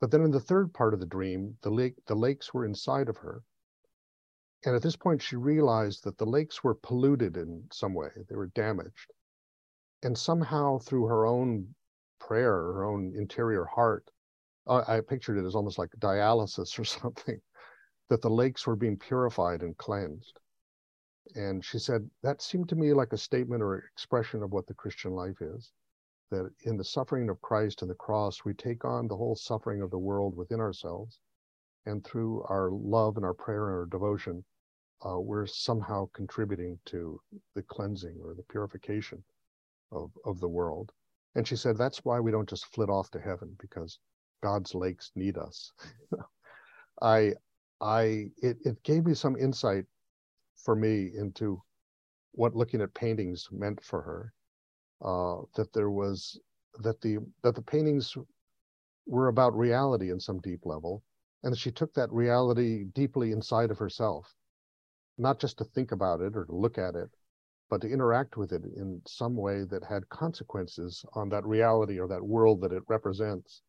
But then in the third part of the dream, the lake, the lakes were inside of her. And at this point, she realized that the lakes were polluted in some way, they were damaged. And somehow, through her own prayer, her own interior heart, I pictured it as almost like dialysis or something, that the lakes were being purified and cleansed. And she said, that seemed to me like a statement or expression of what the Christian life is. That in the suffering of Christ and the cross, we take on the whole suffering of the world within ourselves. And through our love and our prayer and our devotion, uh, we're somehow contributing to the cleansing or the purification of, of the world. And she said, that's why we don't just flit off to heaven because God's lakes need us. I, I, it, it gave me some insight for me into what looking at paintings meant for her. Uh, that there was that the that the paintings were about reality in some deep level, and she took that reality deeply inside of herself, not just to think about it or to look at it, but to interact with it in some way that had consequences on that reality or that world that it represents,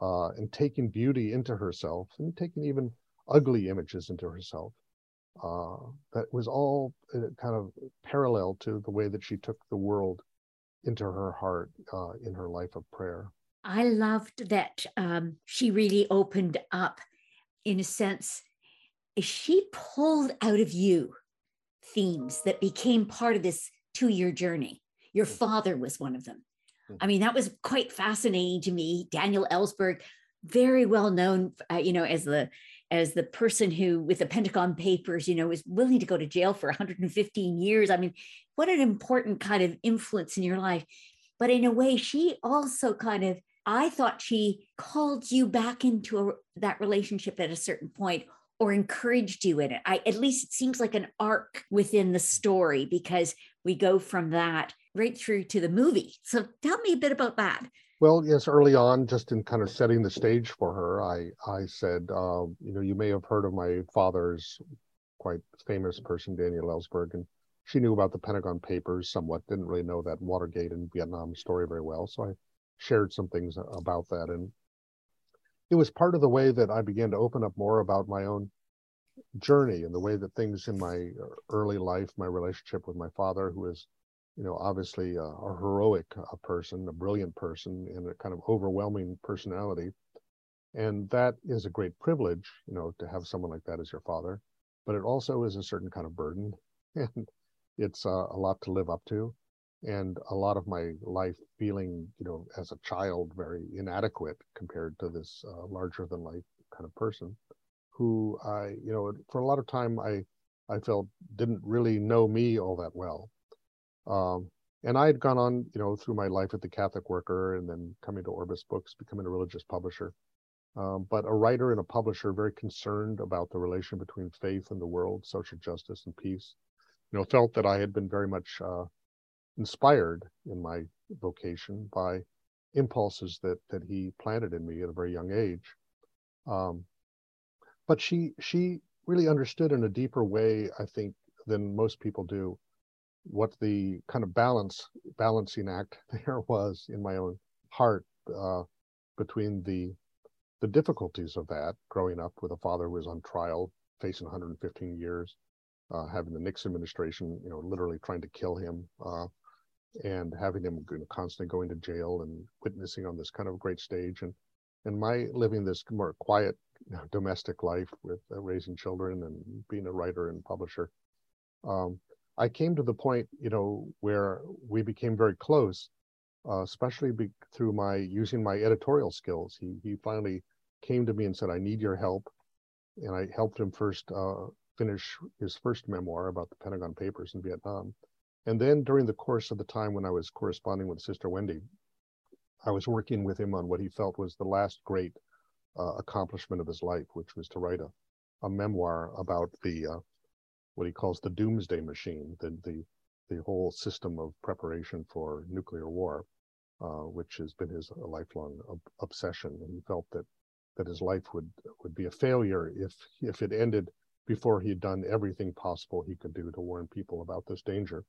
uh, and taking beauty into herself and taking even ugly images into herself uh, that was all uh, kind of parallel to the way that she took the world into her heart uh, in her life of prayer. I loved that um, she really opened up, in a sense, she pulled out of you themes that became part of this two year journey. Your mm. father was one of them. Mm. I mean, that was quite fascinating to me. Daniel Ellsberg, very well known, uh, you know, as the as the person who, with the Pentagon Papers, you know, was willing to go to jail for 115 years. I mean, what an important kind of influence in your life. But in a way, she also kind of, I thought she called you back into a, that relationship at a certain point or encouraged you in it. I, at least it seems like an arc within the story because we go from that right through to the movie. So tell me a bit about that. Well, yes, early on, just in kind of setting the stage for her, I I said, uh, you know, you may have heard of my father's quite famous person, Daniel Ellsberg, and she knew about the Pentagon Papers somewhat. Didn't really know that Watergate and Vietnam story very well, so I shared some things about that, and it was part of the way that I began to open up more about my own journey and the way that things in my early life, my relationship with my father, who is you know, obviously a, a heroic a person, a brilliant person, and a kind of overwhelming personality. And that is a great privilege, you know, to have someone like that as your father. But it also is a certain kind of burden, and it's uh, a lot to live up to. And a lot of my life feeling, you know, as a child, very inadequate compared to this uh, larger than life kind of person, who I, you know, for a lot of time I, I felt didn't really know me all that well um, and I had gone on, you know, through my life at the Catholic Worker and then coming to Orbis Books, becoming a religious publisher. Um, but a writer and a publisher very concerned about the relation between faith and the world, social justice and peace. You know, felt that I had been very much uh, inspired in my vocation by impulses that that he planted in me at a very young age. Um, but she she really understood in a deeper way, I think, than most people do, what the kind of balance balancing act there was in my own heart uh, between the the difficulties of that growing up with a father who was on trial facing 115 years uh, having the nixon administration you know literally trying to kill him uh, and having him constantly going to jail and witnessing on this kind of great stage and and my living this more quiet domestic life with uh, raising children and being a writer and publisher. Um, I came to the point, you know, where we became very close, uh, especially be, through my using my editorial skills. He he finally came to me and said, "I need your help," and I helped him first uh, finish his first memoir about the Pentagon Papers in Vietnam, And then during the course of the time when I was corresponding with Sister Wendy, I was working with him on what he felt was the last great uh, accomplishment of his life, which was to write a, a memoir about the uh, what he calls the doomsday machine, the the the whole system of preparation for nuclear war, uh, which has been his lifelong ob- obsession. And he felt that that his life would would be a failure if if it ended before he had done everything possible he could do to warn people about this danger.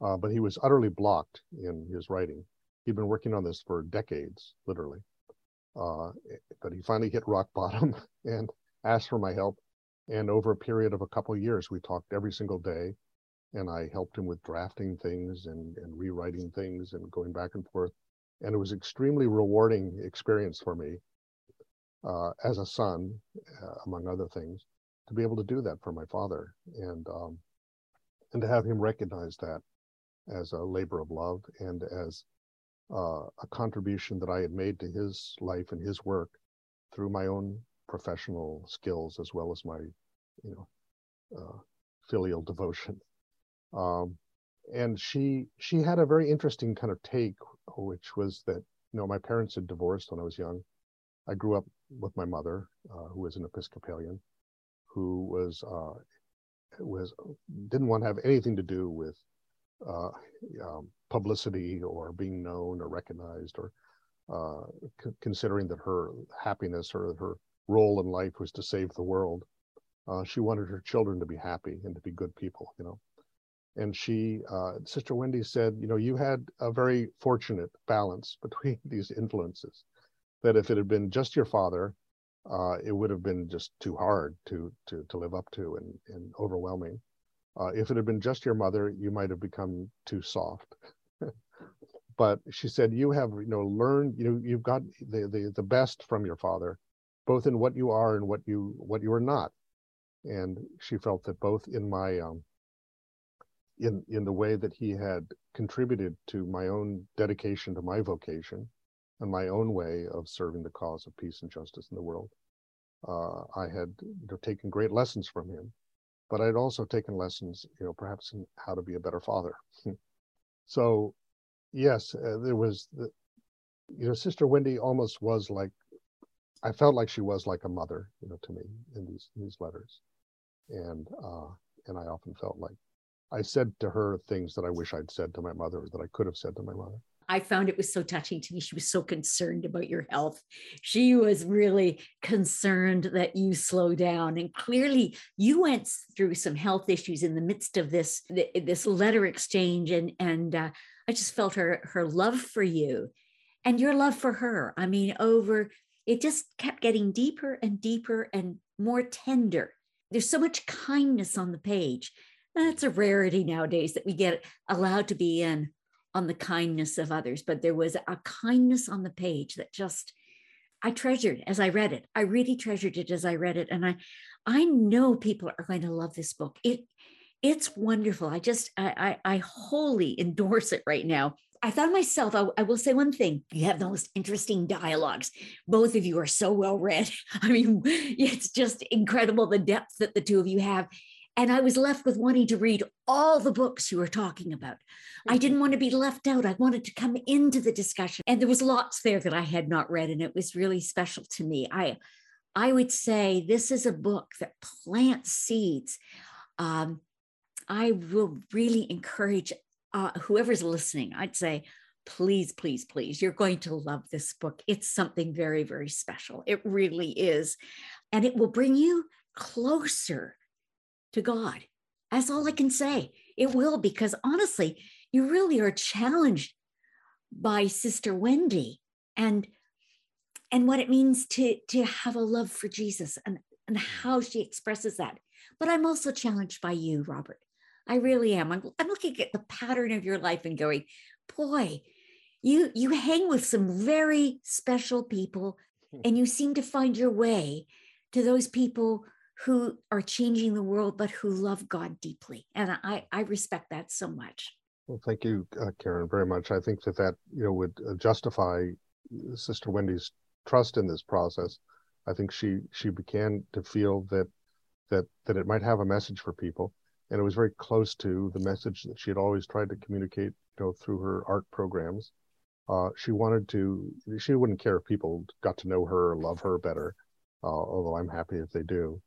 Uh, but he was utterly blocked in his writing. He'd been working on this for decades, literally. Uh, but he finally hit rock bottom and asked for my help. And over a period of a couple of years, we talked every single day. And I helped him with drafting things and, and rewriting things and going back and forth. And it was extremely rewarding experience for me uh, as a son, uh, among other things, to be able to do that for my father and um, and to have him recognize that as a labor of love and as uh, a contribution that I had made to his life and his work through my own professional skills as well as my, you know, uh, filial devotion. Um, and she she had a very interesting kind of take, which was that you know my parents had divorced when I was young. I grew up with my mother, uh, who was an Episcopalian, who was uh, was didn't want to have anything to do with uh, um, publicity or being known or recognized or uh, c- considering that her happiness or her role in life was to save the world. Uh, she wanted her children to be happy and to be good people, you know. And she, uh, Sister Wendy said, you know, you had a very fortunate balance between these influences. That if it had been just your father, uh, it would have been just too hard to to to live up to and, and overwhelming. Uh, if it had been just your mother, you might have become too soft. but she said, you have you know learned you know you've got the, the the best from your father, both in what you are and what you what you are not. And she felt that both in my um, in in the way that he had contributed to my own dedication to my vocation and my own way of serving the cause of peace and justice in the world. Uh, I had you know, taken great lessons from him, but I'd also taken lessons, you know, perhaps in how to be a better father. so, yes, uh, there was the, you know, Sister Wendy almost was like, I felt like she was like a mother, you know, to me in these these letters, and uh, and I often felt like I said to her things that I wish I'd said to my mother, that I could have said to my mother. I found it was so touching to me. She was so concerned about your health. She was really concerned that you slow down. And clearly, you went through some health issues in the midst of this this letter exchange, and and uh, I just felt her her love for you, and your love for her. I mean, over it just kept getting deeper and deeper and more tender. There's so much kindness on the page. That's a rarity nowadays that we get allowed to be in on the kindness of others, but there was a kindness on the page that just I treasured as I read it. I really treasured it as I read it. And I I know people are going to love this book. It it's wonderful. I just I I, I wholly endorse it right now. I found myself, I, I, will say one thing. You have the most interesting dialogues. Both of you are so well read. I mean, it's just incredible the depth that the two of you have. And I was left with wanting to read all the books you were talking about. I didn't want to be left out. I wanted to come into the discussion. And there was lots there that I had not read, and it was really special to me. I I would say this is a book that plants seeds. Um, I will really encourage uh, whoever's listening, I'd say, please, please, please, you're going to love this book. It's something very, very special. It really is. And it will bring you closer to God. That's all I can say. It will, because honestly, you really are challenged by Sister Wendy and and what it means to to have a love for Jesus and and how she expresses that. But I'm also challenged by you, Robert. I really am. I'm, I'm looking at the pattern of your life and going, boy, you you hang with some very special people hmm. and you seem to find your way to those people who are changing the world, but who love God deeply. And I, I respect that so much. Well, thank you, uh, Karen, very much. I think that that you know would uh, justify Sister Wendy's trust in this process. I think she she began to feel that that that it might have a message for people, and it was very close to the message that she had always tried to communicate you know through her art programs. Uh, she wanted to she wouldn't care if people got to know her or love her better uh, although i'm happy if they do.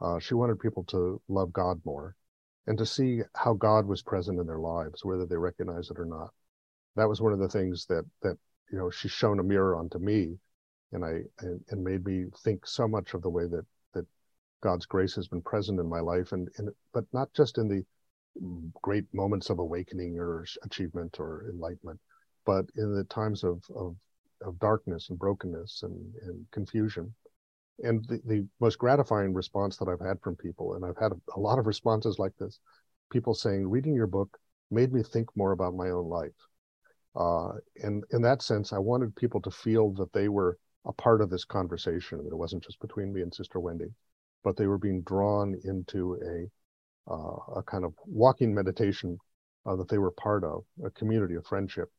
Uh, she wanted people to love god more and to see how god was present in their lives whether they recognize it or not. That was one of the things that that you know she shone a mirror onto me and i and, and made me think so much of the way that that god's grace has been present in my life and, and but not just in the great moments of awakening or achievement or enlightenment but in the times of of, of darkness and brokenness and, and confusion. And the, the most gratifying response that i've had from people and i've had a, a lot of responses like this people saying reading your book made me think more about my own life. Uh, and in that sense, I wanted people to feel that they were a part of this conversation, that it wasn't just between me and Sister Wendy, but they were being drawn into a, uh, a kind of walking meditation uh, that they were part of, a community of friendship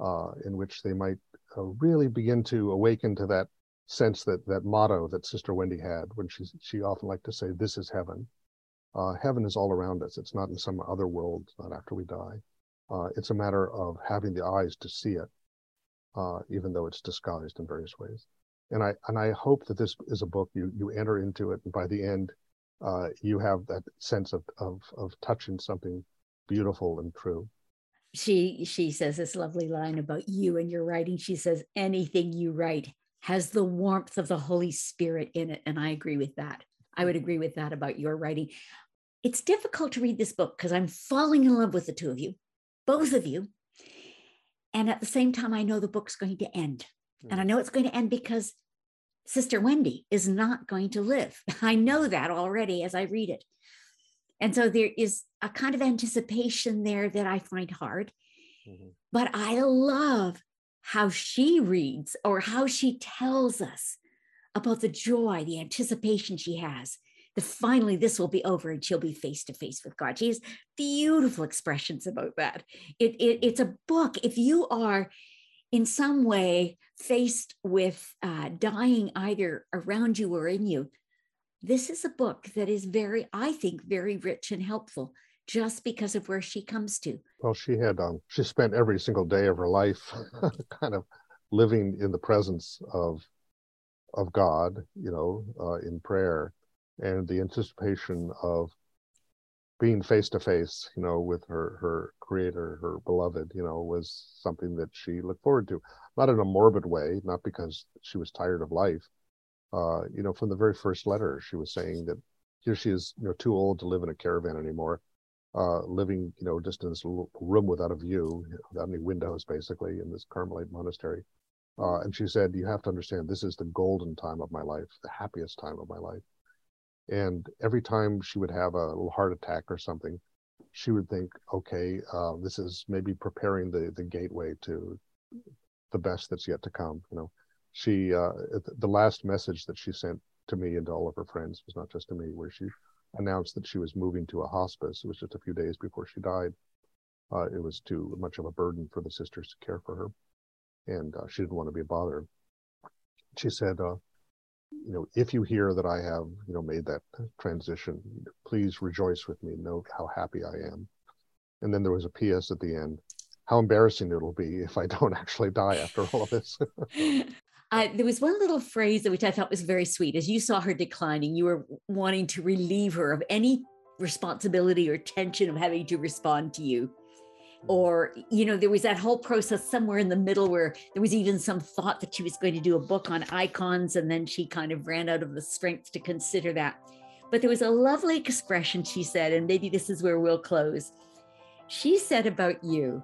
uh, in which they might uh, really begin to awaken to that sense that that motto that Sister Wendy had when she she often liked to say, "This is heaven." Uh, heaven is all around us. It's not in some other world, not after we die. Uh, it's a matter of having the eyes to see it, even though it's disguised in various ways. And I and I hope that this is a book you you enter into it, and by the end, uh, you have that sense of of of touching something beautiful and true. She she says this lovely line about you and your writing. She says anything you write has the warmth of the Holy Spirit in it, and I agree with that. I would agree with that about your writing. It's difficult to read this book because I'm falling in love with the two of you both of you. And at the same time, I know the book's going to end. Mm. And I know it's going to end because Sister Wendy is not going to live. I know that already as I read it. And so there is a kind of anticipation there that I find hard. Mm-hmm. But I love how she reads or how she tells us about the joy, the anticipation she has that finally this will be over and she'll be face to face with God. She has beautiful expressions about that. It, it, it's a book. If you are in some way faced with uh, dying either around you or in you, this is a book that is very, I think, very rich and helpful just because of where she comes to. Well, she had, um, she spent every single day of her life kind of living in the presence of of God, you know, uh, in prayer and the anticipation of being face to face, you know, with her her creator, her beloved, you know, was something that she looked forward to. Not in a morbid way, not because she was tired of life. Uh, you know, from the very first letter, she was saying that here she is, you know, too old to live in a caravan anymore, uh, living, you know, just in this little room without a view, without any windows, basically, in this Carmelite monastery. Uh, and she said, "You have to understand, this is the golden time of my life, the happiest time of my life." And every time she would have a heart attack or something, she would think, okay, uh, this is maybe preparing the the gateway to the best that's yet to come. You know, she uh, the last message that she sent to me and to all of her friends was not just to me, where she announced that she was moving to a hospice. It was just a few days before she died. Uh, it was too much of a burden for the sisters to care for her, and uh, she didn't want to be a bother. She said, uh, you know, if you hear that I have, you know, made that transition, please rejoice with me. Know how happy I am. And then there was a PS at the end. How embarrassing it'll be if I don't actually die after all of this. uh, there was one little phrase which I thought was very sweet. As you saw her declining, you were wanting to relieve her of any responsibility or tension of having to respond to you or you know there was that whole process somewhere in the middle where there was even some thought that she was going to do a book on icons and then she kind of ran out of the strength to consider that. But there was a lovely expression she said and maybe this is where we'll close. She said about you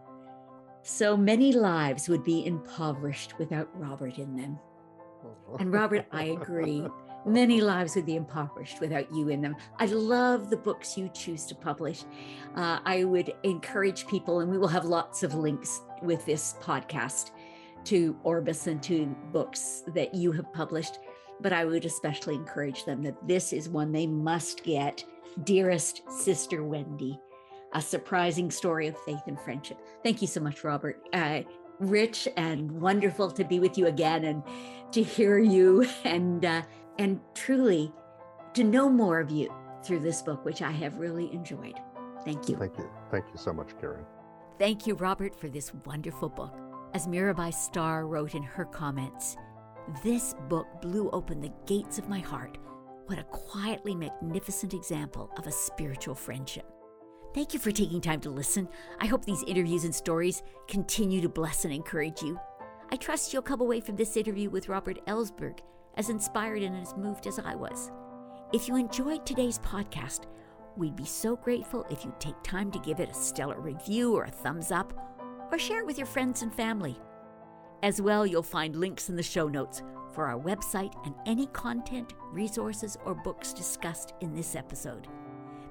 so many lives would be impoverished without robert in them. And robert i agree Many lives would be impoverished without you in them. I love the books you choose to publish. Uh, I would encourage people, and we will have lots of links with this podcast to Orbis and to books that you have published. But I would especially encourage them that this is one they must get. Dearest Sister Wendy, a surprising story of faith and friendship. Thank you so much, Robert. Uh, rich and wonderful to be with you again and to hear you and uh, and truly to know more of you through this book, which I have really enjoyed. Thank you. Thank you. Thank you so much, Karen. Thank you, Robert, for this wonderful book. As Mirabai Starr wrote in her comments, this book blew open the gates of my heart. What a quietly magnificent example of a spiritual friendship. Thank you for taking time to listen. I hope these interviews and stories continue to bless and encourage you. I trust you'll come away from this interview with Robert Ellsberg as inspired and as moved as I was. If you enjoyed today's podcast, we'd be so grateful if you'd take time to give it a stellar review or a thumbs up, or share it with your friends and family. As well, you'll find links in the show notes for our website and any content, resources, or books discussed in this episode.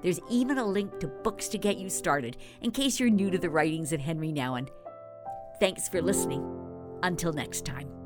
There's even a link to books to get you started in case you're new to the writings of Henri Nouwen. Thanks for listening. Until next time.